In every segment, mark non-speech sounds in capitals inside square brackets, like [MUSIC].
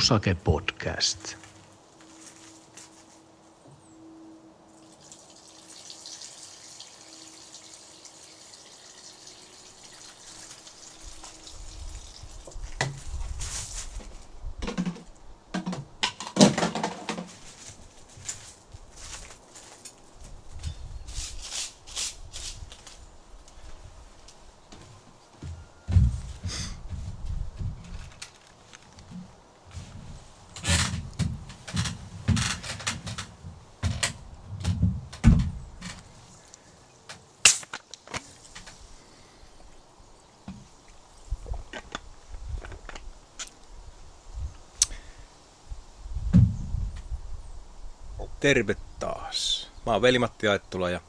Musake Podcast. Terve taas. Mä oon Veli-Matti Aittula ja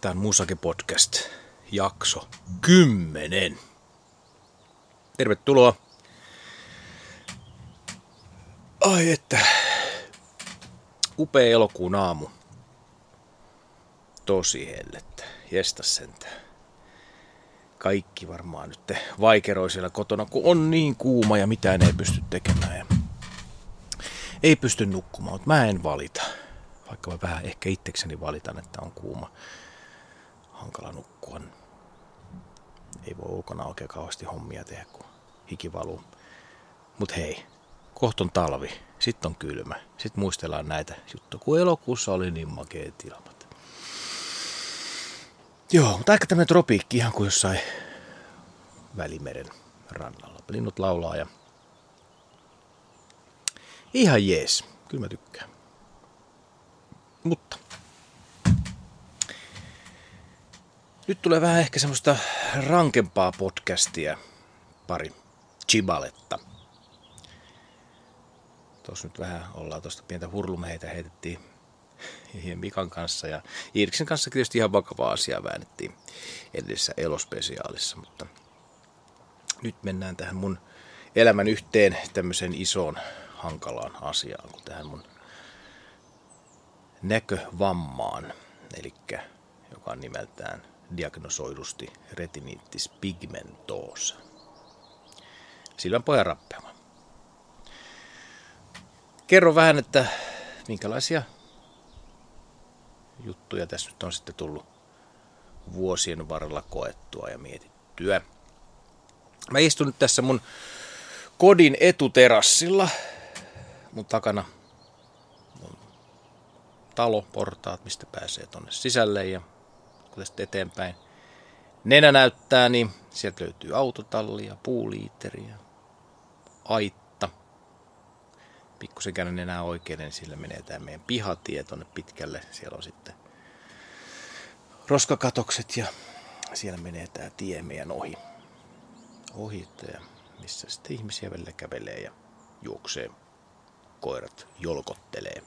tää on Musake Podcast jakso 10. Tervetuloa. Ai että. Upea elokuun aamu. Tosi hellettä. Jesta sentään. Kaikki varmaan nyt vaikeroi siellä kotona, kun on niin kuuma ja mitään ei pysty tekemään. Ei pysty nukkumaan, mutta mä en valita. Vaikka mä vähän ehkä itsekseni valitan, että on kuuma. Hankala nukkua. Ei voi ulkona oikein kauheasti hommia tehdä, kun hiki valuu. Mut hei, kohton talvi, sitten on kylmä. Sitten muistellaan näitä juttuja, kun elokuussa oli niin makeet ilmat. Joo, mutta aika tämmöinen tropiikki ihan kuin jossain Välimeren rannalla. Linnut laulaa ja Ihan jees. Kyllä mä tykkään. Mutta. Nyt tulee vähän ehkä semmoista rankempaa podcastia. Pari chibaletta. Tuossa nyt vähän ollaan tuosta pientä hurlumeheitä heitettiin [LAUGHS] Mikan kanssa ja Irksen kanssa tietysti ihan vakavaa asiaa väännettiin edellisessä elospesiaalissa, mutta nyt mennään tähän mun elämän yhteen tämmöiseen isoon hankalaan asiaan kuin tähän mun näkövammaan, eli joka on nimeltään diagnosoidusti retiniittis pigmentosa. Silmänpohjan rappeama. Kerro vähän, että minkälaisia juttuja tässä nyt on sitten tullut vuosien varrella koettua ja mietittyä. Mä istun nyt tässä mun kodin etuterassilla mun takana mun talo, portaat, mistä pääsee tonne sisälle ja kun tästä eteenpäin nenä näyttää, niin sieltä löytyy autotallia, puuliiteriä, aitta. Pikkusen käyn enää oikein, niin sillä menee tämä meidän pihatie tonne pitkälle. Siellä on sitten roskakatokset ja siellä menee tämä tie meidän ohi. Ohi, missä sitten ihmisiä välillä kävelee ja juoksee koirat jolkottelee.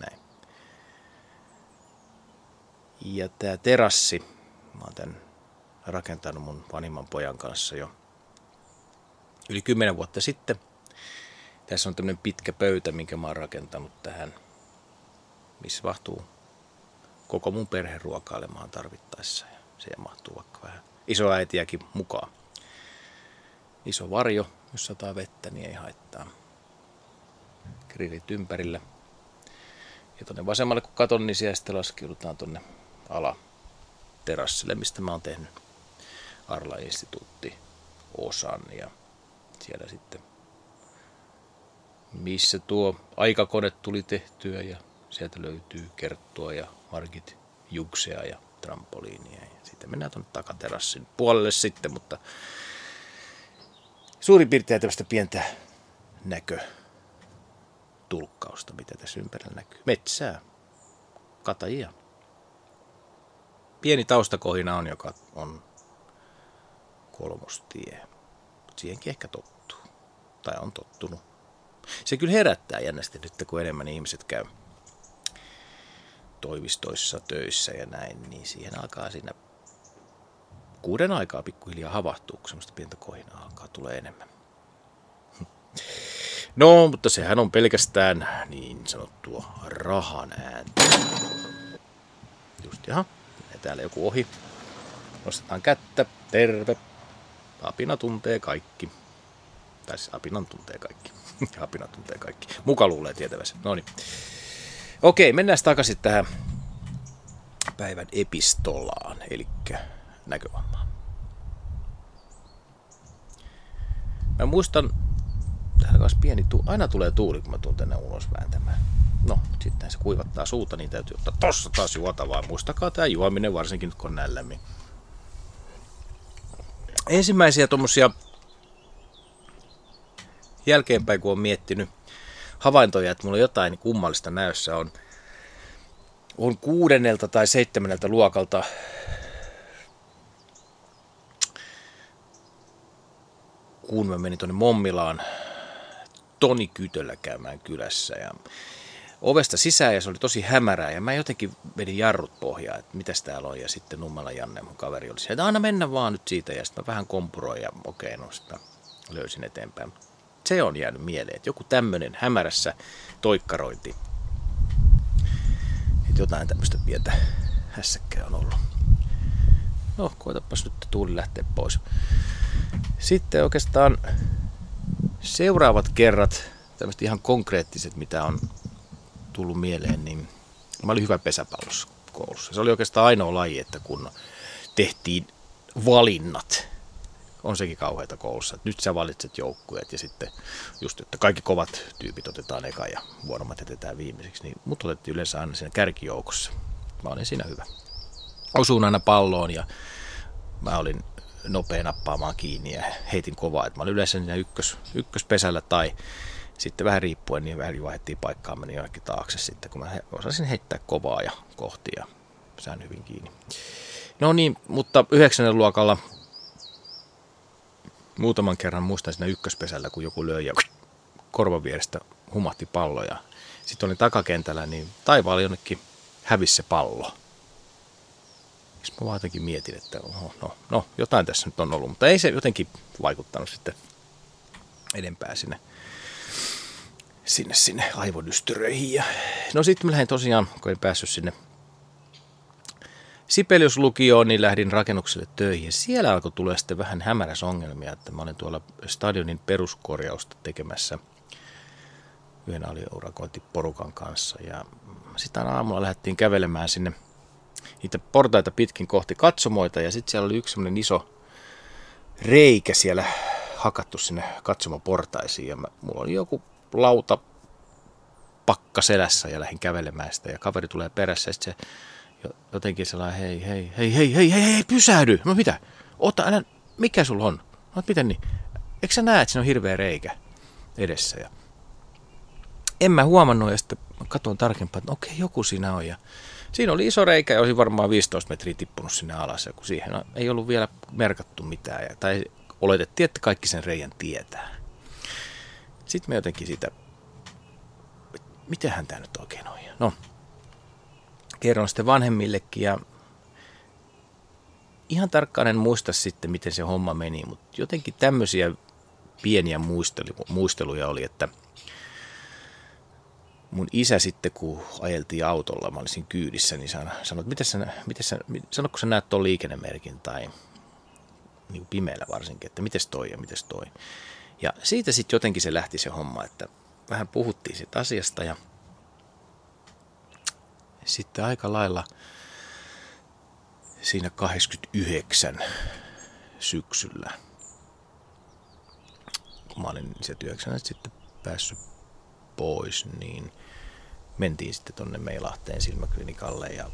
Näin. Ja tämä terassi, mä oon tämän rakentanut mun vanhimman pojan kanssa jo yli kymmenen vuotta sitten. Tässä on tämmöinen pitkä pöytä, minkä mä oon rakentanut tähän, missä mahtuu koko mun perhe ruokailemaan tarvittaessa. Ja siihen mahtuu vaikka vähän isoäitiäkin mukaan. Iso varjo, jos sataa vettä, niin ei haittaa grillit ympärillä. Ja tuonne vasemmalle kun katon, niin siellä sitten laskeudutaan tuonne ala terassille, mistä mä oon tehnyt Arla-instituutti osan. Ja siellä sitten, missä tuo aikakone tuli tehtyä ja sieltä löytyy kerttua ja markit, juksea ja trampoliinia. Ja sitten mennään tuonne takaterassin puolelle sitten, mutta suurin piirtein tämmöistä pientä näkö tulkkausta, mitä tässä ympärillä näkyy. Metsää, katajia. Pieni taustakohina on, joka on kolmostie. Siihenkin ehkä tottuu. Tai on tottunut. Se kyllä herättää jännästi nyt, kun enemmän ihmiset käy toimistoissa, töissä ja näin, niin siihen alkaa siinä kuuden aikaa pikkuhiljaa havahtuu, kun semmoista pientä kohinaa alkaa tulee enemmän. No, mutta sehän on pelkästään niin sanottua rahan ääntä. Just jaha, täällä joku ohi. Nostetaan kättä, terve. Apina tuntee kaikki. Tai siis apinan tuntee kaikki. [LAUGHS] apina tuntee kaikki. Muka luulee tietävänsä. No niin. Okei, mennään takaisin tähän päivän epistolaan, eli näkövammaan. Mä muistan, tähän kanssa pieni tuu, aina tulee tuuli, kun mä tuun tänne ulos vääntämään. No, sitten se kuivattaa suuta, niin täytyy ottaa tossa taas juota vaan. Muistakaa tämä juominen, varsinkin kun on näin lämmin. Ensimmäisiä tuommoisia jälkeenpäin, kun on miettinyt havaintoja, että mulla jotain kummallista näössä, on, on kuudennelta tai seitsemäneltä luokalta kun mä menin tuonne Mommilaan Toni Kytöllä käymään kylässä ja ovesta sisään ja se oli tosi hämärää ja mä jotenkin vedin jarrut pohjaa, että mitäs täällä on ja sitten Nummela Janne, mun kaveri oli se, että aina mennä vaan nyt siitä ja sitten mä vähän kompuroin ja okei, no löysin eteenpäin. Se on jäänyt mieleen, että joku tämmöinen hämärässä toikkarointi. Että jotain tämmöistä pientä hässäkkää on ollut. No, koetapas nyt tuuli lähteä pois. Sitten oikeastaan seuraavat kerrat, tämmöiset ihan konkreettiset, mitä on tullut mieleen, niin mä olin hyvä pesäpallossa koulussa. Se oli oikeastaan ainoa laji, että kun tehtiin valinnat, on sekin kauheita koulussa, että nyt sä valitset joukkueet ja sitten just, että kaikki kovat tyypit otetaan eka ja vuorommat jätetään viimeiseksi, niin mut otettiin yleensä aina siinä kärkijoukossa. Mä olin siinä hyvä. Osuun aina palloon ja mä olin nopea nappaamaan kiinni ja heitin kovaa. Et mä olin yleensä siinä ykkös, ykköspesällä tai sitten vähän riippuen, niin vähän vaihdettiin paikkaa, meni jonnekin taakse sitten, kun mä osasin heittää kovaa ja kohti ja sään hyvin kiinni. No niin, mutta yhdeksännen luokalla muutaman kerran muistan siinä ykköspesällä, kun joku löi ja korvan vierestä humahti pallo ja sitten olin takakentällä, niin taivaalla jonnekin hävisi se pallo. Sitten mä vaan jotenkin mietin, että no, no, no, jotain tässä nyt on ollut, mutta ei se jotenkin vaikuttanut sitten edempää sinne, sinne, sinne aivodystyröihin. Ja, no sitten mä lähdin tosiaan, kun en päässyt sinne Sipeliuslukioon, niin lähdin rakennukselle töihin. Siellä alkoi tulla sitten vähän hämäräs ongelmia, että mä olin tuolla stadionin peruskorjausta tekemässä yhden aliurakointiporukan kanssa. Ja sitten aamulla lähdettiin kävelemään sinne – niitä portaita pitkin kohti katsomoita ja sitten siellä oli yksi semmoinen iso reikä siellä hakattu sinne katsomoportaisiin ja mä, mulla oli joku lauta pakka selässä ja lähdin kävelemään sitä ja kaveri tulee perässä ja se jotenkin sellainen hei, hei, hei, hei, hei, hei, hei, pysähdy. No mitä? Ota, älä, mikä sulla on? No miten niin? Eikö sä näe, että siinä on hirveä reikä edessä? Ja en mä huomannut ja sitten katsoin tarkempaan, että okei, joku siinä on. Ja Siinä oli iso reikä ja olisi varmaan 15 metriä tippunut sinne alas, kun siihen ei ollut vielä merkattu mitään, ja, tai oletettiin, että kaikki sen reijän tietää. Sitten me jotenkin sitä, mitähän tämä nyt oikein on. No, kerron sitten vanhemmillekin, ja ihan tarkkaan en muista sitten, miten se homma meni, mutta jotenkin tämmöisiä pieniä muisteluja oli, että – mun isä sitten, kun ajeltiin autolla, mä olisin kyydissä, niin sanoi, että miten sä, miten sä, sano, kun sä näet tuon liikennemerkin tai niin pimeällä varsinkin, että miten toi ja miten toi. Ja siitä sitten jotenkin se lähti se homma, että vähän puhuttiin siitä asiasta ja sitten aika lailla siinä 89 syksyllä, kun mä olin sieltä 9 sitten päässyt pois, niin mentiin sitten tonne Meilahteen silmäklinikalle ja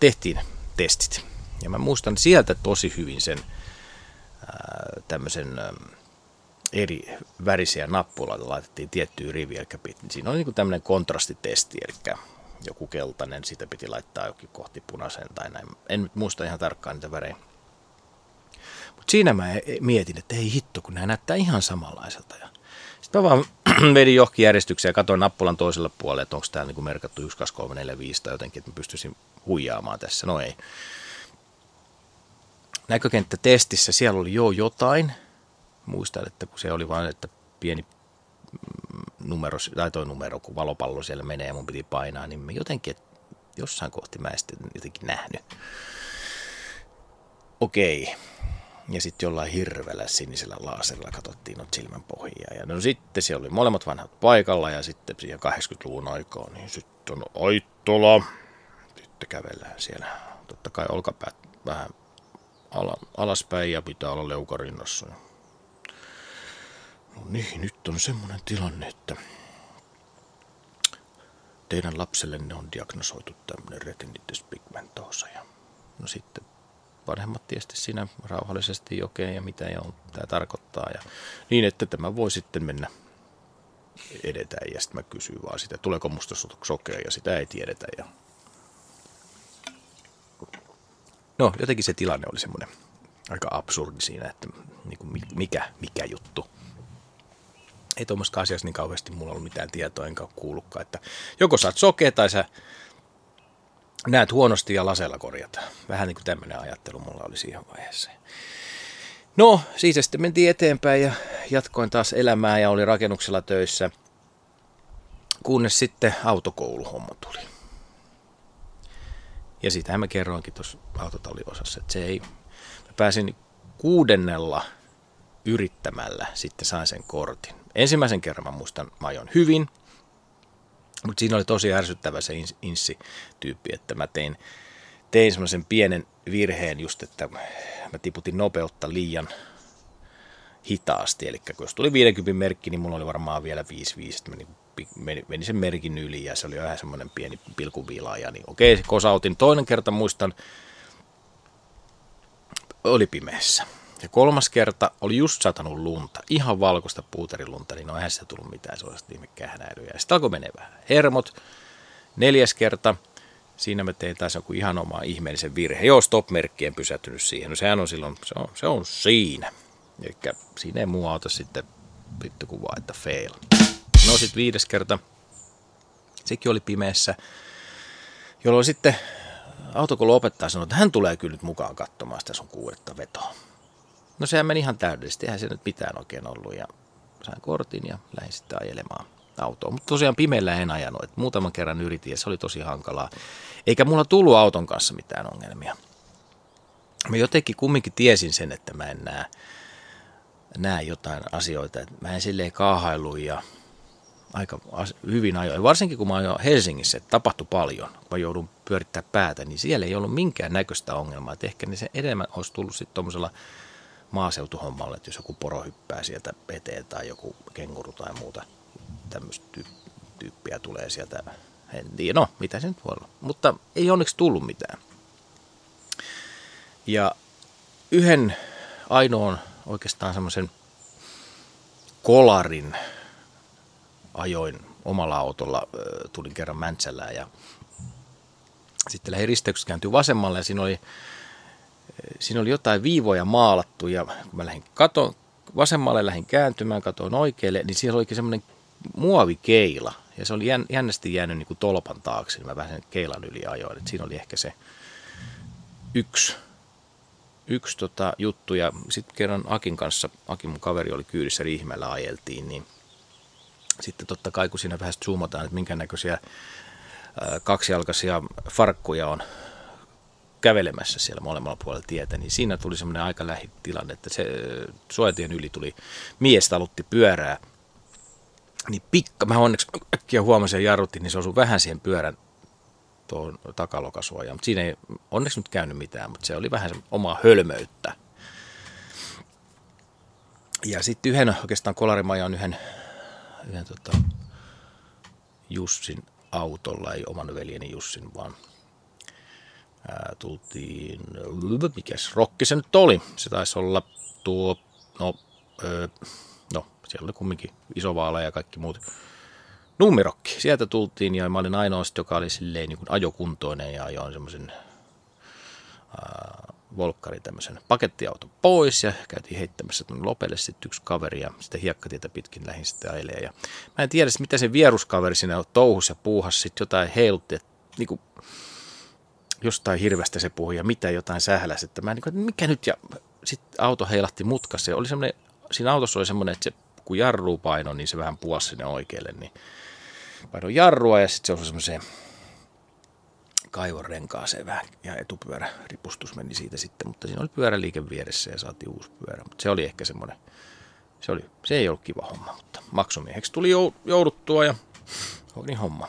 tehtiin testit. Ja mä muistan sieltä tosi hyvin sen tämmöisen eri värisiä nappuloita laitettiin tiettyyn riviin, eli siinä oli niin tämmöinen kontrastitesti, eli joku keltainen, sitä piti laittaa jokin kohti punaisen tai näin. En nyt muista ihan tarkkaan niitä värejä. Mutta siinä mä mietin, että ei hitto, kun nämä näyttää ihan samanlaiselta. Ja Mä vaan [CLEARS THROAT] vedin johonkin järjestykseen ja katsoin nappulan toiselle puolelle, että onko täällä niin merkattu 1, 2, 3, 4, 5 tai jotenkin, että mä pystyisin huijaamaan tässä. No ei. Näkökenttätestissä siellä oli jo jotain. Muistan, että kun se oli vain, että pieni mm, numero, tai toi numero, kun valopallo siellä menee ja mun piti painaa, niin mä jotenkin, jossain kohti mä en sitten jotenkin nähnyt. Okei. Ja sitten jollain hirveällä sinisellä laaserilla katsottiin noita silmän pohjia. Ja no sitten siellä oli molemmat vanhat paikalla ja sitten siihen 80-luvun aikaan, niin sitten on Aittola. Sitten kävellään siellä. Totta kai olkapäät vähän alaspäin ja pitää olla leukarinnassa. No niin, nyt on semmoinen tilanne, että teidän lapsellenne on diagnosoitu tämmöinen retinitis pigmentosa. Ja no sitten vanhemmat tietysti siinä rauhallisesti jokeen ja mitä ja tämä tarkoittaa. Ja niin, että tämä voi sitten mennä edetään ja sitten mä kysyn vaan sitä, tuleeko musta sokea ja sitä ei tiedetä. Ja... No, jotenkin se tilanne oli semmoinen aika absurdi siinä, että niin kuin mikä, mikä juttu. Ei tuommoista asiasta niin kauheasti mulla ollut mitään tietoa, enkä ole kuullutkaan, että joko sä oot sokea tai sä näet huonosti ja lasella korjata. Vähän niin kuin tämmöinen ajattelu mulla oli siihen vaiheessa. No, siis sitten mentiin eteenpäin ja jatkoin taas elämää ja oli rakennuksella töissä, kunnes sitten autokouluhomma tuli. Ja sitähän mä kerroinkin tuossa autotalliosassa, että se ei, mä pääsin kuudennella yrittämällä sitten sain sen kortin. Ensimmäisen kerran mä muistan, mä ajoin hyvin, mutta siinä oli tosi ärsyttävä se inssi-tyyppi, että mä tein, tein semmoisen pienen virheen just, että mä tiputin nopeutta liian hitaasti. Eli jos tuli 50 merkki, niin mulla oli varmaan vielä 5-5, että meni, meni, meni sen merkin yli ja se oli vähän semmoinen pieni pilkuviilaaja. Niin okei, kosautin. Toinen kerta muistan, oli pimeässä. Ja kolmas kerta oli just satanut lunta, ihan valkoista puuterilunta, niin no eihän sitä tullut mitään sellaista ihme kähnäilyä. Ja sitten alkoi menee vähän hermot. Neljäs kerta, siinä mä tein taas joku ihan oma ihmeellisen virhe. Joo, stop-merkki en pysähtynyt siihen. No sehän on silloin, se on, se on siinä. Eli siinä ei muu auta sitten vittu kuvaa, että fail. No sitten viides kerta, sekin oli pimeässä, jolloin sitten autokoulu opettaja sanoi, että hän tulee kyllä nyt mukaan katsomaan sitä sun kuudetta vetoa. No sehän meni ihan täydellisesti, eihän se nyt mitään oikein ollut ja sain kortin ja lähdin sitten ajelemaan autoa. Mutta tosiaan pimeällä en ajanut, että muutaman kerran yritin ja se oli tosi hankalaa. Eikä mulla tullut auton kanssa mitään ongelmia. Mä jotenkin kumminkin tiesin sen, että mä en näe, näe jotain asioita. Mä en silleen kaahailu ja aika hyvin ajoin. Varsinkin kun mä ajoin Helsingissä, että tapahtui paljon. Kun mä joudun pyörittämään päätä, niin siellä ei ollut minkään näköistä ongelmaa. Että ehkä ne se enemmän olisi tullut sitten tuommoisella maaseutuhommalle, että jos joku poro hyppää sieltä eteen tai joku kenguru tai muuta tämmöistä tyyppiä tulee sieltä. En tiedä, no mitä se nyt voi olla. Mutta ei onneksi tullut mitään. Ja yhden ainoan oikeastaan semmoisen kolarin ajoin omalla autolla, tulin kerran Mäntsälään ja sitten lähdin risteyksessä kääntyy vasemmalle ja siinä oli siinä oli jotain viivoja maalattu ja kun mä lähdin katon, vasemmalle lähdin kääntymään, katoin oikealle, niin siellä olikin semmoinen muovikeila. Ja se oli jännästi jäänyt niin kuin tolpan taakse, niin mä vähän sen keilan yli ajoin. Et siinä oli ehkä se yksi, yksi tota juttu. Ja sitten kerran Akin kanssa, Akin mun kaveri oli kyydissä Riihimäellä ajeltiin, niin sitten totta kai kun siinä vähän zoomataan, että minkä näköisiä kaksijalkaisia farkkuja on kävelemässä siellä molemmalla puolella tietä, niin siinä tuli semmoinen aika lähitilanne, että se suojatien yli tuli mies talutti pyörää, niin pikka, mä onneksi äkkiä huomasin ja jarrutin, niin se osui vähän siihen pyörän tuohon takalokasuojaan, mutta siinä ei onneksi nyt käynyt mitään, mutta se oli vähän se omaa hölmöyttä. Ja sitten yhden oikeastaan kolarimajan yhden, yhden tota, Jussin autolla, ei oman veljeni Jussin, vaan ää, tultiin, mikäs rokki se nyt oli? Se taisi olla tuo, no, no siellä oli kumminkin iso vaala ja kaikki muut. Nummirokki. Sieltä tultiin ja mä olin ainoa, joka oli silleen niin kuin ajokuntoinen ja ajoin semmoisen volkkari tämmöisen pakettiauton pois ja käytiin heittämässä tuonne lopelle sitten yksi kaveri ja sitten hiekkatietä pitkin lähin sitten ailee. Ja mä en tiedä, mitä se vieruskaveri siinä touhus ja puuhas sitten jotain heilutti, että niin kuin, jostain hirveästä se puhui ja mitä jotain sähläsi, että mä niin kuin, mikä nyt, ja sitten auto heilahti mutkassa ja oli semmoinen, siinä autossa oli semmoinen, että se, kun jarruu paino, niin se vähän puosi sinne oikealle, niin paino jarrua ja sitten se osui semmoiseen kaivon renkaaseen vähän ja etupyörä ripustus meni siitä sitten, mutta siinä oli pyöräliike vieressä ja saatiin uusi pyörä. Mutta se oli ehkä semmoinen, se, oli, se ei ollut kiva homma, mutta maksumieheksi tuli jouduttua ja oli homma.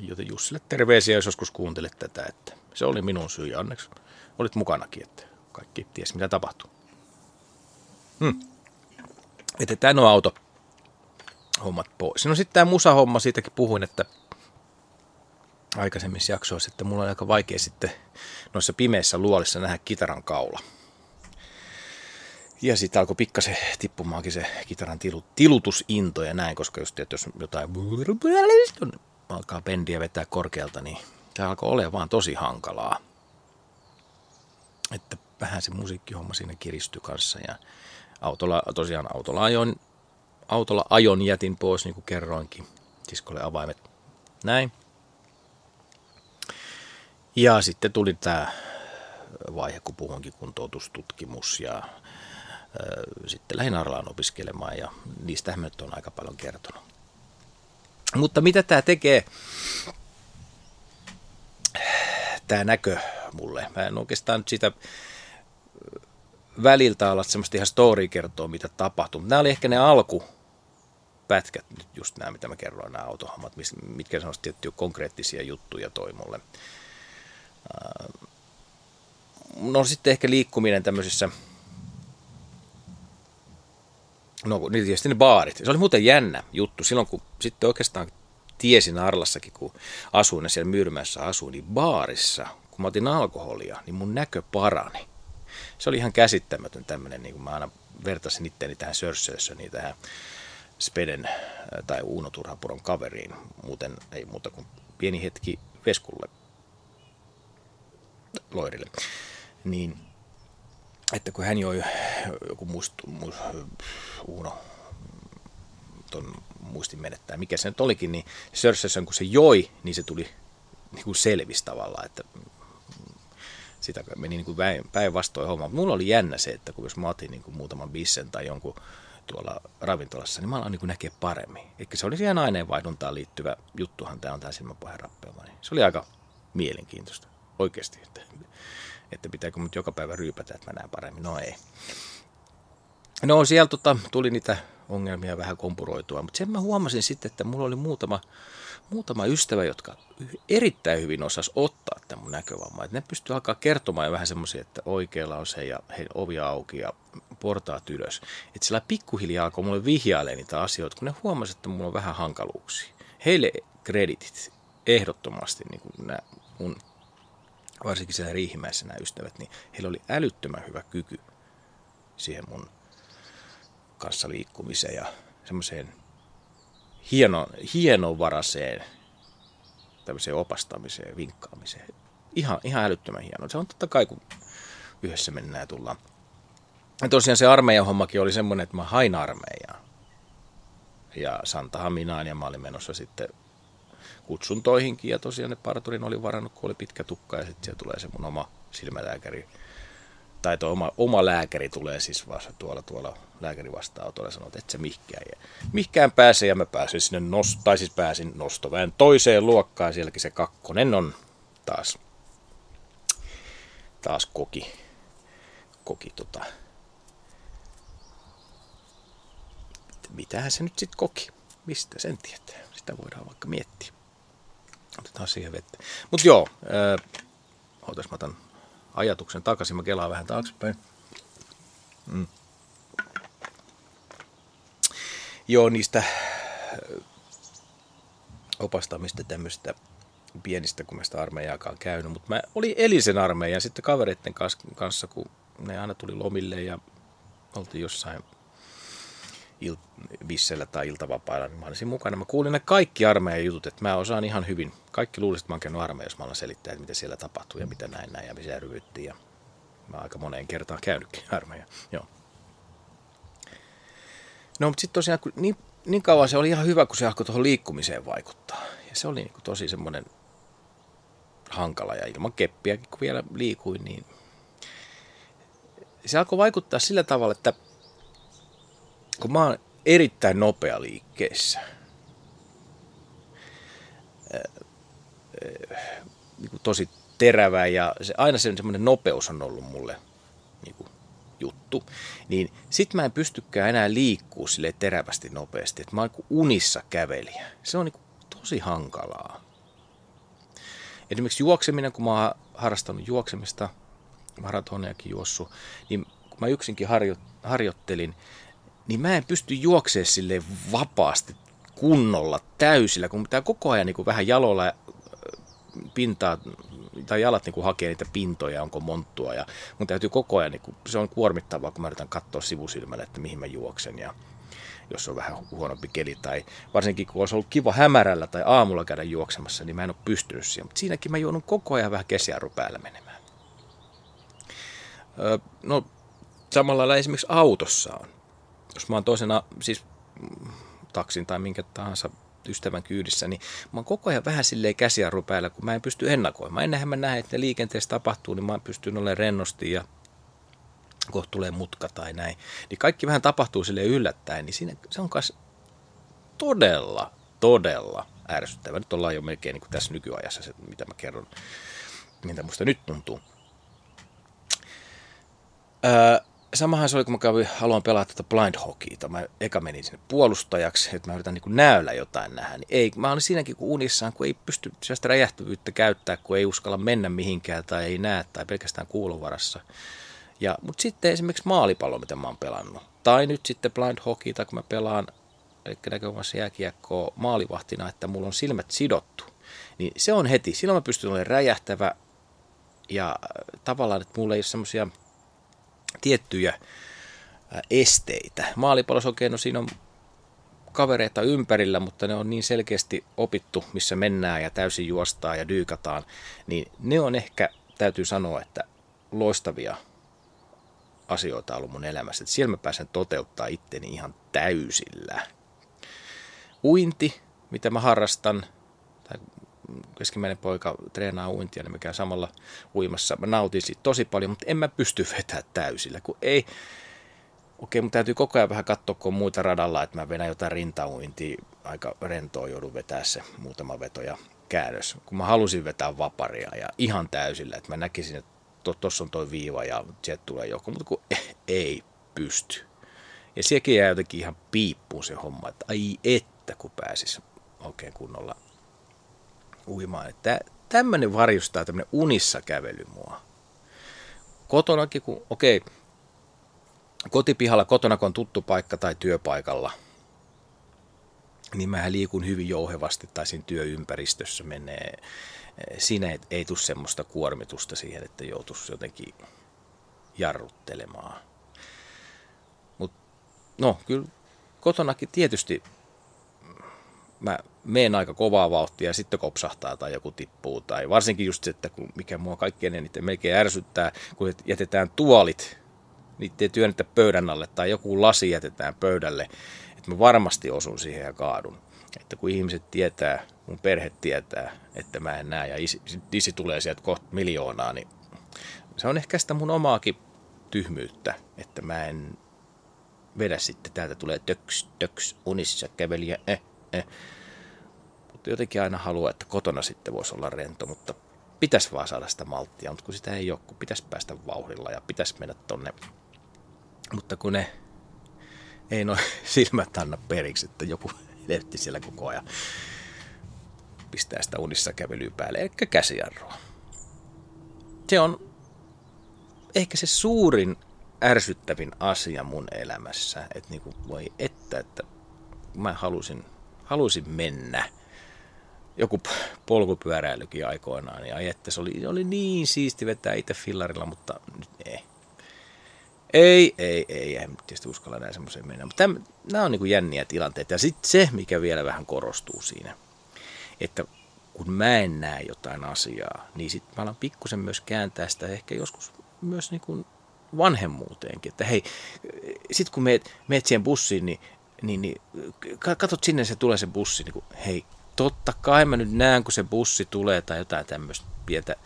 Joten Jussille terveisiä, jos joskus kuuntelet tätä, että se oli minun syy ja onneksi olit mukanakin, että kaikki ties mitä tapahtuu. Hmm. Etetään nuo auto hommat pois. No sitten tämä musahomma, siitäkin puhuin, että aikaisemmissa jaksoissa, että mulla on aika vaikea sitten noissa pimeissä luolissa nähdä kitaran kaula. Ja sitten alkoi pikkasen tippumaankin se kitaran tilutusinto ja näin, koska just, että jos jotain alkaa bendiä vetää korkealta, niin tämä alkoi olla vaan tosi hankalaa. Että vähän se musiikkihomma siinä kiristyi kanssa ja autolla, tosiaan autolla ajoin, autolla ajon jätin pois, niin kuin kerroinkin, siskolle avaimet näin. Ja sitten tuli tämä vaihe, kun puhunkin kuntoutustutkimus ja äh, sitten lähdin Arlaan opiskelemaan ja niistä nyt on aika paljon kertonut. Mutta mitä tämä tekee, tämä näkö mulle? Mä en oikeastaan sitä väliltä olla semmoista ihan story kertoa, mitä tapahtuu. Nämä oli ehkä ne alkupätkät, nyt just nämä, mitä mä kerroin, nämä autohommat, mitkä semmoista tiettyjä konkreettisia juttuja toi mulle. No sitten ehkä liikkuminen tämmöisissä, no niin tietysti ne baarit. Se oli muuten jännä juttu. Silloin kun sitten oikeastaan tiesin Arlassakin, kun asuin ja siellä Myyrmässä asuin, niin baarissa, kun mä otin alkoholia, niin mun näkö parani. Se oli ihan käsittämätön tämmöinen, niin kuin mä aina vertasin itteeni tähän Sörssössöniin, tähän Speden tai Uuno Turhapuron kaveriin. Muuten ei muuta kuin pieni hetki Veskulle Loirille, niin että kun hän joi joku must, must, Uno, ton muistin menettää, mikä se nyt olikin, niin Sörsessä kun se joi, niin se tuli niin kuin selvis tavallaan, että sitä meni niin kuin päinvastoin homma. Mulla oli jännä se, että kun jos mä otin niin kuin muutaman bissen tai jonkun tuolla ravintolassa, niin mä aloin niin näkeä paremmin. Eli se oli siihen aineenvaihduntaan liittyvä juttuhan, tämä on tämä silmäpohjan rappeuma. Niin se oli aika mielenkiintoista oikeasti, että, että pitääkö mut joka päivä ryypätä, että mä näen paremmin. No ei. No siellä tota, tuli niitä ongelmia vähän kompuroitua, mutta sen mä huomasin sitten, että mulla oli muutama, muutama ystävä, jotka erittäin hyvin osas ottaa tämän mun näkövamman. Ne pystyy alkaa kertomaan vähän semmoisia, että oikealla on se ja hei, ovi auki ja portaat ylös. Että sillä pikkuhiljaa alkoi mulle vihjailemaan niitä asioita, kun ne huomasivat, että mulla on vähän hankaluuksia. Heille kreditit ehdottomasti niin kuin nämä mun varsinkin siellä Riihimäessä nämä ystävät, niin heillä oli älyttömän hyvä kyky siihen mun kanssa liikkumiseen ja semmoiseen hieno, hienovaraiseen tämmöiseen opastamiseen, vinkkaamiseen. Ihan, ihan älyttömän hieno. Se on totta kai, kun yhdessä mennään ja tullaan. Ja tosiaan se armeijan hommakin oli semmoinen, että mä hain armeijaa. Ja Santahan minään ja mä olin menossa sitten kutsuntoihinkin ja tosiaan ne parturin oli varannut, kun oli pitkä tukka ja sitten siellä tulee se mun oma silmälääkäri tai tuo oma, oma lääkäri tulee siis vasta tuolla, tuolla lääkäri vastaanotolla ja sanoo, että et se mihkään. Ja mihkään pääsee ja mä pääsin sinne, nost, tai siis pääsin nostoväen toiseen luokkaan. Sielläkin se kakkonen on taas, taas koki, koki tota, mitähän se nyt sitten koki? Mistä sen tietää? Sitä voidaan vaikka miettiä. Otetaan siihen vettä. Mutta joo, äh, ootas mä otan ajatuksen takaisin, mä kelaan vähän taaksepäin. Mm. Joo, niistä opastamista tämmöistä pienistä, kun mä sitä armeijaakaan käynyt, mutta mä olin elisen armeijan sitten kavereiden kanssa, kun ne aina tuli lomille ja oltiin jossain il- vissellä tai iltavapailla, niin mä olisin mukana. Mä kuulin ne kaikki armeijan jutut, että mä osaan ihan hyvin. Kaikki luulisit, että mä oon käynyt armeija, jos mä alan selittää, että mitä siellä tapahtuu ja mitä näin näin ja missä ryvyttiin. Ja mä aika moneen kertaan käynytkin armeija. Joo. No, mutta sitten tosiaan, kun niin, niin kauan se oli ihan hyvä, kun se alkoi tuohon liikkumiseen vaikuttaa. Ja se oli niin kuin tosi semmoinen hankala ja ilman keppiäkin, kun vielä liikuin, niin se alkoi vaikuttaa sillä tavalla, että kun mä oon erittäin nopea liikkeessä, niin tosi terävä ja se, aina se semmoinen nopeus on ollut mulle niin kuin juttu. Niin sit mä en pystykään enää liikkuu sille terävästi nopeasti, että mä oon niin unissa kävelijä. Se on niin kuin tosi hankalaa. Esimerkiksi juokseminen, kun mä oon harrastanut juoksemista, maratoniakin juossut, niin kun mä yksinkin harjo, harjoittelin, niin mä en pysty juoksemaan sille vapaasti kunnolla, täysillä, kun pitää koko ajan niin kuin vähän jalolla pintaa tai jalat niin kuin hakee niitä pintoja, onko monttua. Ja mun täytyy koko ajan, niin kuin, se on kuormittavaa, kun mä yritän katsoa sivusilmälle, että mihin mä juoksen. Ja jos on vähän huonompi keli tai varsinkin kun olisi ollut kiva hämärällä tai aamulla käydä juoksemassa, niin mä en ole pystynyt siihen. Mutta siinäkin mä joudun koko ajan vähän kesiarru päällä menemään. Öö, no samalla lailla esimerkiksi autossa on. Jos mä oon toisena, siis taksin tai minkä tahansa ystävän kyydissä, niin mä oon koko ajan vähän silleen käsijarru päällä, kun mä en pysty ennakoimaan. Ennenhän mä näen, että liikenteessä tapahtuu, niin mä pystyn olemaan rennosti ja kohta tulee mutka tai näin. Niin kaikki vähän tapahtuu sille yllättäen, niin siinä, se on myös todella, todella ärsyttävä. Nyt ollaan jo melkein niin kuin tässä nykyajassa, se, mitä mä kerron, mitä musta nyt tuntuu. Öö, samahan se oli, kun mä kävin, haluan pelata tätä blind hockeyta. Mä eka menin sinne puolustajaksi, että mä yritän niin näyllä jotain nähdä. Niin ei, mä olin siinäkin kun unissaan, kun ei pysty sellaista räjähtävyyttä käyttää, kun ei uskalla mennä mihinkään tai ei näe tai pelkästään kuulovarassa. Ja, mutta sitten esimerkiksi maalipallo, mitä mä oon pelannut. Tai nyt sitten blind hockeyta, kun mä pelaan, eli näkökulmassa jääkiekkoa maalivahtina, että mulla on silmät sidottu. Niin se on heti, silloin mä pystyn olemaan räjähtävä ja tavallaan, että mulla ei ole semmoisia tiettyjä esteitä. Maalipallossa okei, no siinä on kavereita ympärillä, mutta ne on niin selkeästi opittu, missä mennään ja täysin juostaan ja dyykataan, niin ne on ehkä, täytyy sanoa, että loistavia asioita ollut mun elämässä. Että siellä mä pääsen toteuttaa itteni ihan täysillä. Uinti, mitä mä harrastan, keskimmäinen poika treenaa uintia, niin mä käyn samalla uimassa. Mä nautin siitä tosi paljon, mutta en mä pysty vetämään täysillä, kun ei... Okei, mun täytyy koko ajan vähän katsoa, kun on muita radalla, että mä vedän jotain rintauintia, aika rentoa joudun vetää se muutama veto ja käännös. Kun mä halusin vetää vaparia ja ihan täysillä, että mä näkisin, että tuossa on toi viiva ja sieltä tulee joku, mutta kun [LAUGHS] ei pysty. Ja sekin jää jotenkin ihan piippuun se homma, että ai että kun pääsis oikein kunnolla uimaan. Että tämmöinen varjustaa tämmöinen unissa kävely mua. Kotonakin, kun okei, kotipihalla kotona, kun on tuttu paikka tai työpaikalla, niin mä liikun hyvin jouhevasti tai siinä työympäristössä menee. Siinä ei, ei tule semmoista kuormitusta siihen, että joutuisi jotenkin jarruttelemaan. Mutta no, kyllä kotonakin tietysti mä meen aika kovaa vauhtia ja sitten kopsahtaa tai joku tippuu. Tai varsinkin just se, että kun mikä mua kaikkein eniten melkein ärsyttää, kun jätetään tuolit, niitä ei työnnetä pöydän alle tai joku lasi jätetään pöydälle, että mä varmasti osun siihen ja kaadun. Että kun ihmiset tietää, mun perhe tietää, että mä en näe ja isi, isi tulee sieltä kohta miljoonaa, niin se on ehkä sitä mun omaakin tyhmyyttä, että mä en vedä sitten, täältä tulee töks, töks, unissa kävelijä, eh, eh jotenkin aina haluaa, että kotona sitten voisi olla rento, mutta pitäisi vaan saada sitä malttia, mutta kun sitä ei ole, kun pitäisi päästä vauhdilla ja pitäisi mennä tonne. Mutta kun ne ei noin [LAUGHS] silmät anna periksi, että joku [LAUGHS] lehti siellä koko ajan pistää sitä unissa kävelyä päälle, eli käsijarrua. Se on ehkä se suurin ärsyttävin asia mun elämässä, että niinku voi että, että mä halusin, halusin mennä – joku polkupyöräilykin aikoinaan. Ja että se oli, oli niin siisti vetää itse fillarilla, mutta nyt ei. Ei, ei, ei, en tietysti uskalla näin semmoiseen mennä. Mutta nämä on niin jänniä tilanteita. Ja sitten se, mikä vielä vähän korostuu siinä, että kun mä en näe jotain asiaa, niin sitten mä alan pikkusen myös kääntää sitä ehkä joskus myös niin kuin vanhemmuuteenkin. Että hei, sitten kun meet, meet siihen bussiin, niin, niin, niin katsot sinne, se tulee se bussi, niin kuin, hei, totta kai mä nyt näen, kun se bussi tulee tai jotain tämmöistä pientä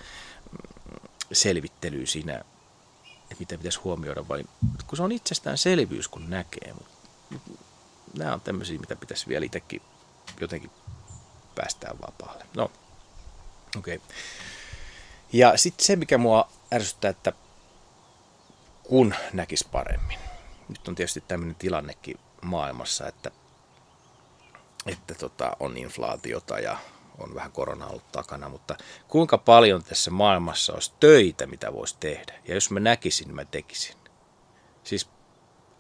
mm, selvittelyä siinä, että mitä pitäisi huomioida, vai kun se on itsestäänselvyys, kun näkee. Mutta nämä on tämmöisiä, mitä pitäisi vielä itsekin jotenkin päästää vapaalle. No, okei. Okay. Ja sitten se, mikä mua ärsyttää, että kun näkisi paremmin. Nyt on tietysti tämmöinen tilannekin maailmassa, että, että tota, on inflaatiota ja on vähän korona ollut takana, mutta kuinka paljon tässä maailmassa olisi töitä, mitä voisi tehdä. Ja jos mä näkisin, niin mä tekisin. Siis,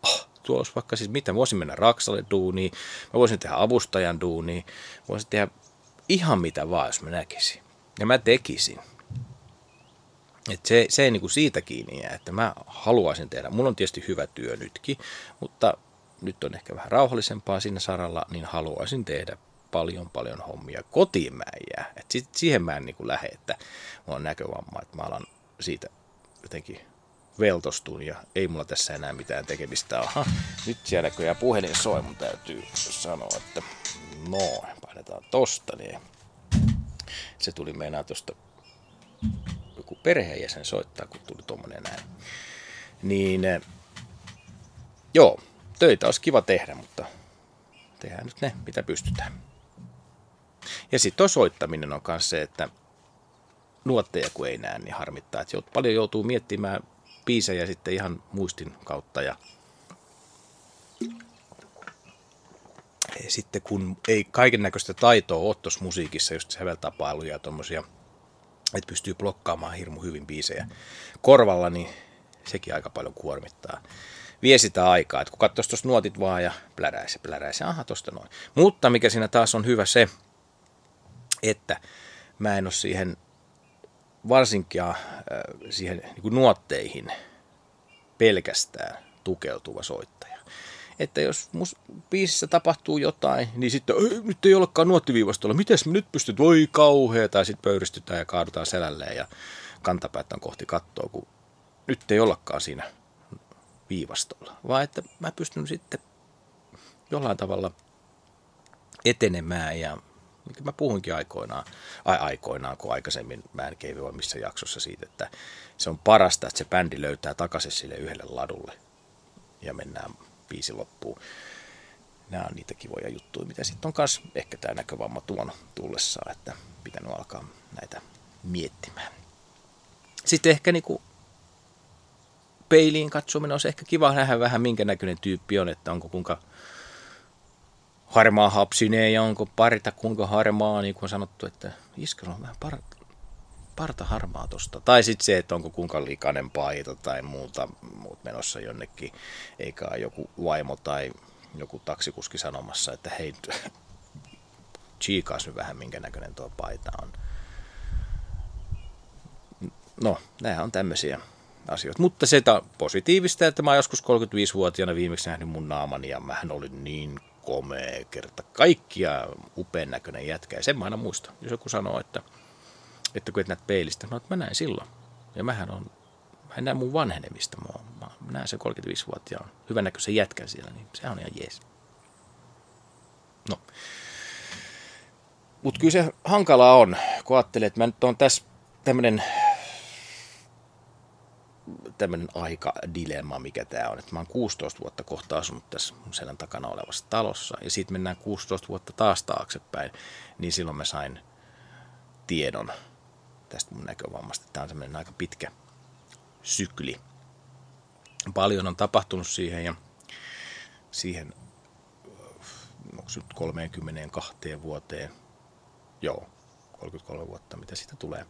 oh, tuo olisi vaikka siis mitä, voisin mennä Raksalle duuniin, mä voisin tehdä avustajan duuniin, voisin tehdä ihan mitä vaan, jos mä näkisin. Ja mä tekisin. Et se, se ei niinku siitä kiinni jää, että mä haluaisin tehdä. Mulla on tietysti hyvä työ nytkin, mutta nyt on ehkä vähän rauhallisempaa siinä saralla, niin haluaisin tehdä paljon paljon hommia. Kotiin mä en jää. Et sit, siihen mä en niinku lähde, että mulla on näkövamma, että mä alan siitä jotenkin veltostun ja ei mulla tässä enää mitään tekemistä. Aha, nyt siellä näköjään puhelin soi, mun täytyy sanoa, että no, painetaan tosta, niin se tuli meinaa tosta joku perheenjäsen soittaa, kun tuli tuommoinen näin. Niin eh, joo, töitä olisi kiva tehdä, mutta tehdään nyt ne, mitä pystytään. Ja sitten tuo soittaminen on myös se, että nuotteja kun ei näe, niin harmittaa. Että paljon joutuu miettimään biisejä sitten ihan muistin kautta ja sitten kun ei kaiken näköistä taitoa tuossa musiikissa, just säveltapailuja ja tuommoisia – että pystyy blokkaamaan hirmu hyvin biisejä korvalla, niin sekin aika paljon kuormittaa. Vie sitä aikaa, että kun katsoisi tuossa nuotit vaan ja pläräisi, pläräisi, aha, tosta noin. Mutta mikä siinä taas on hyvä se, että mä en ole siihen varsinkin äh, siihen niin nuotteihin pelkästään tukeutuva soittaja. Että jos mus, biisissä tapahtuu jotain, niin sitten nyt ei olekaan nuottiviivastolla, miten nyt pystyt, voi kauhea, tai sitten pöyristytään ja kaadutaan selälleen ja kantapäät on kohti kattoa, kun nyt ei ollakaan siinä viivastolla, vaan että mä pystyn sitten jollain tavalla etenemään ja mikä mä puhuinkin aikoinaan, ai aikoinaan, kun aikaisemmin mä en keivi missä jaksossa siitä, että se on parasta, että se bändi löytää takaisin sille yhdelle ladulle ja mennään biisi loppuu. Nämä on niitä kivoja juttuja, mitä sitten on myös ehkä tämä näkövamma tuonut tullessaan, että pitänyt alkaa näitä miettimään. Sitten ehkä niinku peiliin katsominen olisi ehkä kiva nähdä vähän minkä näköinen tyyppi on, että onko kuinka harmaa hapsineen ja onko parta kuinka harmaa, niin kuin on sanottu, että iskellä on vähän par, parta harmaa tosta. Tai sitten se, että onko kuinka likainen paita tai muuta, muut menossa jonnekin, eikä joku vaimo tai joku taksikuski sanomassa, että hei, [LAUGHS] chiikaas nyt vähän minkä näköinen tuo paita on. No, nämä on tämmöisiä asioita. Mutta se positiivista, että mä joskus 35-vuotiaana viimeksi nähnyt mun naamani ja mähän olin niin komea kerta kaikkia upean näköinen jätkä. Ja sen mä aina muistan. Jos joku sanoo, että että kun et näet peilistä. Mä, mä näin silloin. Ja mähän on, mä en näe mun vanhenemista. Mä, mä, mä näen sen 35-vuotiaan hyvännäköisen jätkän siellä, niin se on ihan jees. No. Mutta kyllä se hankalaa on, kun ajattelee, että mä nyt on tässä tämmöinen tämmöinen aikadilemma, mikä tämä on. Että mä oon 16 vuotta kohta asunut tässä mun selän takana olevassa talossa, ja sitten mennään 16 vuotta taas taaksepäin, niin silloin mä sain tiedon tästä mun näkövammasta. Tämä on semmoinen aika pitkä sykli. Paljon on tapahtunut siihen ja siihen onko nyt 32 vuoteen, joo, 33 vuotta, mitä siitä tulee.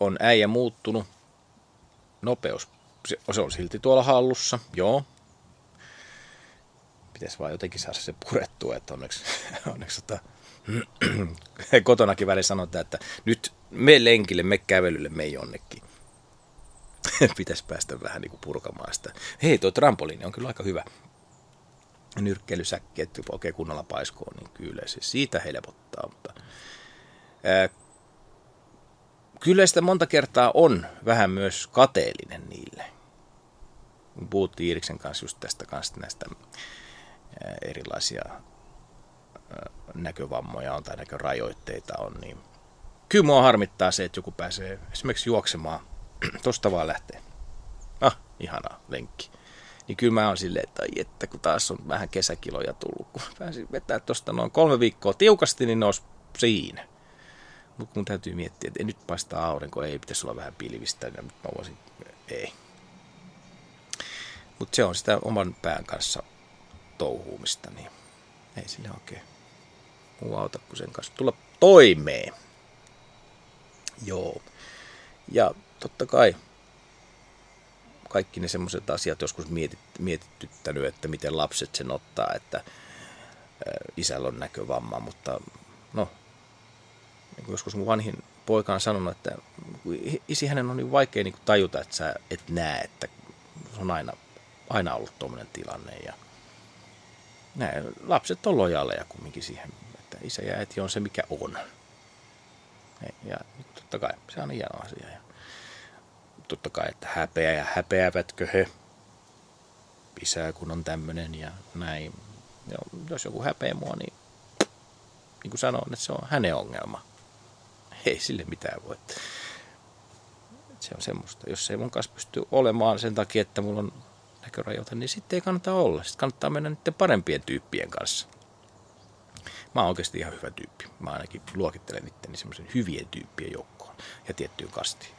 On äijä muuttunut, nopeus, se, on silti tuolla hallussa, joo. Pitäisi vaan jotenkin saada se purettua, että onneksi, [LAUGHS] onneksi tota, [CLEARS THROAT] kotonakin väliin sanotaan, että nyt me lenkille, me kävelylle, me jonnekin. [LAUGHS] Pitäisi päästä vähän niin kuin purkamaan sitä. Hei, tuo trampoliini on kyllä aika hyvä. Nyrkkeilysäkki, että okei kunnolla paiskoon, niin kyllä se siitä helpottaa. Mutta, ää, kyllä sitä monta kertaa on vähän myös kateellinen niille. Puhuttiin Iiriksen kanssa just tästä kanssa näistä erilaisia näkövammoja on tai näkörajoitteita on, niin kyllä mua harmittaa se, että joku pääsee esimerkiksi juoksemaan, [CLEARS THROAT] tosta vaan lähtee. Ah, ihana lenkki. Niin kyllä mä oon silleen, että, että kun taas on vähän kesäkiloja tullut, kun pääsin vetää tosta noin kolme viikkoa tiukasti, niin ne olisi siinä. Mun täytyy miettiä, että nyt paistaa aurinko, ei pitäisi olla vähän pilvistä, ja nyt mä voisin, ei. Mutta se on sitä oman pään kanssa touhuumista, niin ei sille oikein muu auta kuin sen kanssa tulla toimeen. Joo. Ja totta kai kaikki ne semmoiset asiat joskus mietit, mietityttänyt, että miten lapset sen ottaa, että isällä on näkövamma, mutta no, niin joskus mun vanhin poika on sanonut, että isi hänen on niin vaikea niin tajuta, että sä et näe, että se on aina, aina ollut tuommoinen tilanne ja näin, lapset on lojaaleja kumminkin siihen, että isä ja äiti on se mikä on. Ja totta kai se on hieno asia. Ja totta kai, että häpeä ja häpeävätkö he isää, kun on tämmöinen ja näin. Ja jos joku häpeä mua, niin niin kuin sanoin, että se on hänen ongelma. [LAUGHS] Ei sille mitään voi. Se on semmoista. Jos ei mun kanssa pysty olemaan sen takia, että mulla on näkörajoita, niin sitten ei kannata olla. Sitten kannattaa mennä niiden parempien tyyppien kanssa. Mä oon oikeasti ihan hyvä tyyppi. Mä ainakin luokittelen itteni semmoisen hyvien tyyppien joukkoon ja tiettyyn kastiin.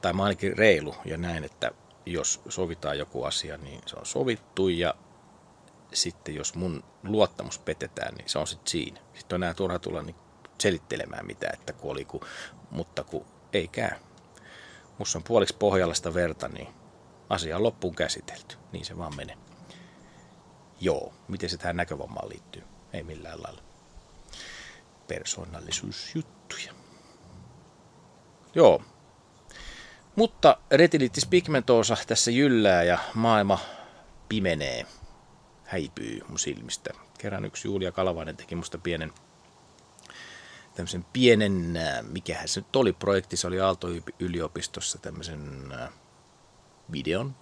Tai mä ainakin reilu ja näin, että jos sovitaan joku asia, niin se on sovittu ja sitten jos mun luottamus petetään, niin se on sitten siinä. Sitten on enää turha tulla niin selittelemään mitä, että kun oli, kun, mutta kun ei käy. Musta on puoliksi pohjallista verta, niin asia on loppuun käsitelty. Niin se vaan menee. Joo, miten se tähän näkövammaan liittyy? Ei millään lailla. Persoonallisuusjuttuja. Joo. Mutta retinitis pigmentosa tässä jyllää ja maailma pimenee häipyy mun silmistä. Kerran yksi Julia Kalavainen teki musta pienen tämmöisen pienen, äh, mikähän se nyt oli projekti, se oli Aalto-yliopistossa tämmöisen äh, videon,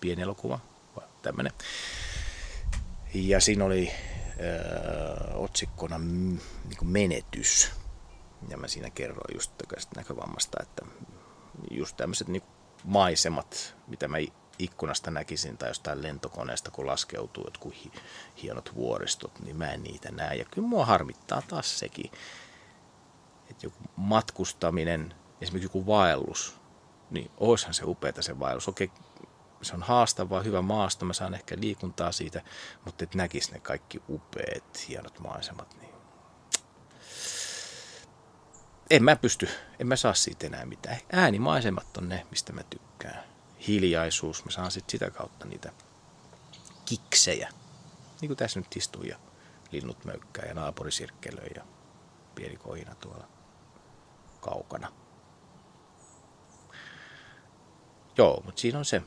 pieni elokuva, tämmöinen. Ja siinä oli äh, otsikkona niin kuin menetys. Ja mä siinä kerroin just näkövammasta, että just tämmöiset niin maisemat, mitä mä ikkunasta näkisin tai jostain lentokoneesta, kun laskeutuu jotkut hienot vuoristot, niin mä en niitä näe. Ja kyllä mua harmittaa taas sekin, että joku matkustaminen, esimerkiksi joku vaellus, niin oishan se upeata se vaellus. Okei, se on haastavaa, hyvä maasto, mä saan ehkä liikuntaa siitä, mutta et näkis ne kaikki upeat, hienot maisemat, niin en mä pysty, en mä saa siitä enää mitään. Äänimaisemat on ne, mistä mä tykkään hiljaisuus, mä saan sit sitä kautta niitä kiksejä. Niin kuin tässä nyt istuu ja linnut möykkää ja naapuri sirkkelöi ja pieni kohina tuolla kaukana. Joo, mutta siinä on se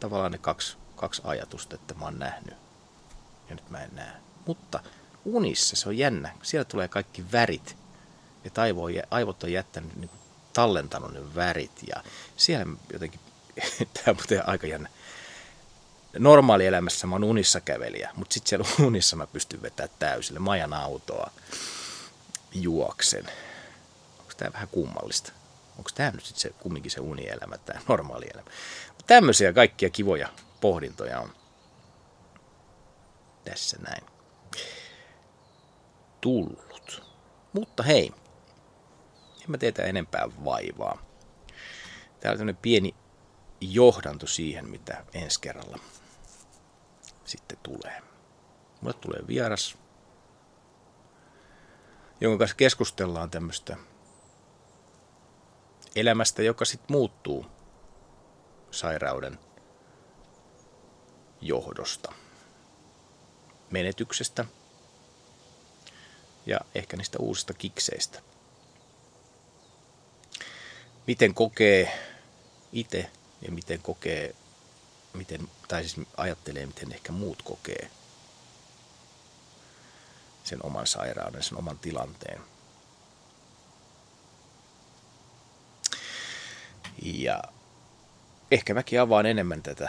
tavallaan ne kaksi, kaksi ajatusta, että mä oon nähnyt ja nyt mä en näe. Mutta unissa se on jännä. Siellä tulee kaikki värit. Ja aivot on jättänyt niin tallentanut ne värit ja siellä jotenkin, [LAUGHS] tämä on muuten aika jännä. Normaali elämässä mä oon unissa kävelijä, mutta sitten siellä [LAUGHS] unissa mä pystyn vetämään täysille. Majan autoa juoksen. Onko tämä vähän kummallista? Onko tämä nyt sitten se, kumminkin se unielämä, tämä normaali elämä? Tämmöisiä kaikkia kivoja pohdintoja on tässä näin tullut. Mutta hei, en mä teetä enempää vaivaa. Täällä on pieni johdanto siihen, mitä ensi kerralla sitten tulee. Mulle tulee vieras, jonka kanssa keskustellaan tämmöistä elämästä, joka sitten muuttuu sairauden johdosta, menetyksestä ja ehkä niistä uusista kikseistä miten kokee itse ja miten kokee, miten, tai siis ajattelee, miten ehkä muut kokee sen oman sairauden, sen oman tilanteen. Ja ehkä mäkin avaan enemmän tätä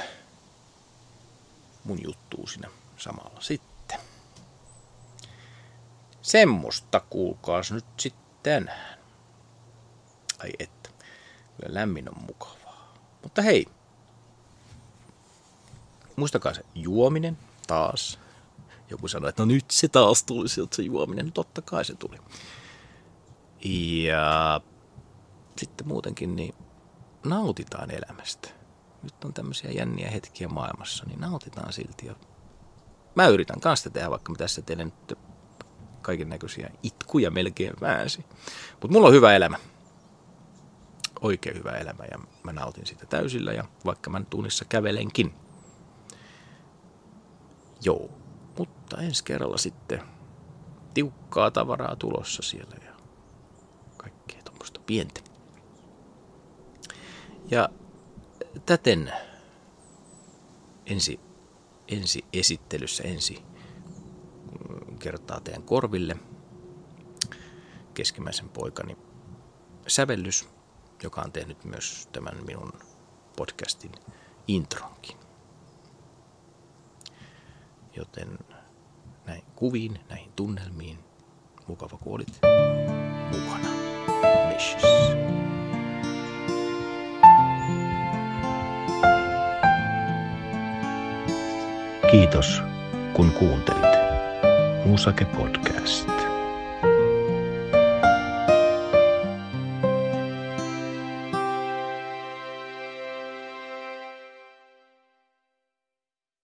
mun juttuu siinä samalla sitten. Semmosta kuulkaas nyt sitten. Ai et. Kyllä lämmin on mukavaa. Mutta hei, muistakaa se juominen taas. joku sanoi, että no nyt se taas tuli sieltä se juominen. No totta kai se tuli. Ja sitten muutenkin niin nautitaan elämästä. Nyt on tämmöisiä jänniä hetkiä maailmassa, niin nautitaan silti. Ja mä yritän kanssa tehdä, vaikka mä tässä teille nyt kaiken näköisiä itkuja melkein pääsi. Mutta mulla on hyvä elämä. Oikein hyvä elämä ja mä nautin sitä täysillä ja vaikka mä tunnissa kävelenkin. Joo, mutta ensi kerralla sitten tiukkaa tavaraa tulossa siellä ja kaikkea tuommoista pientä. Ja täten ensi, ensi esittelyssä, ensi kertaa teidän korville keskimmäisen poikani sävellys, joka on tehnyt myös tämän minun podcastin intronkin. Joten näin kuviin, näihin tunnelmiin, mukava kun mukana. Meshes. Kiitos kun kuuntelit. Musake Podcast.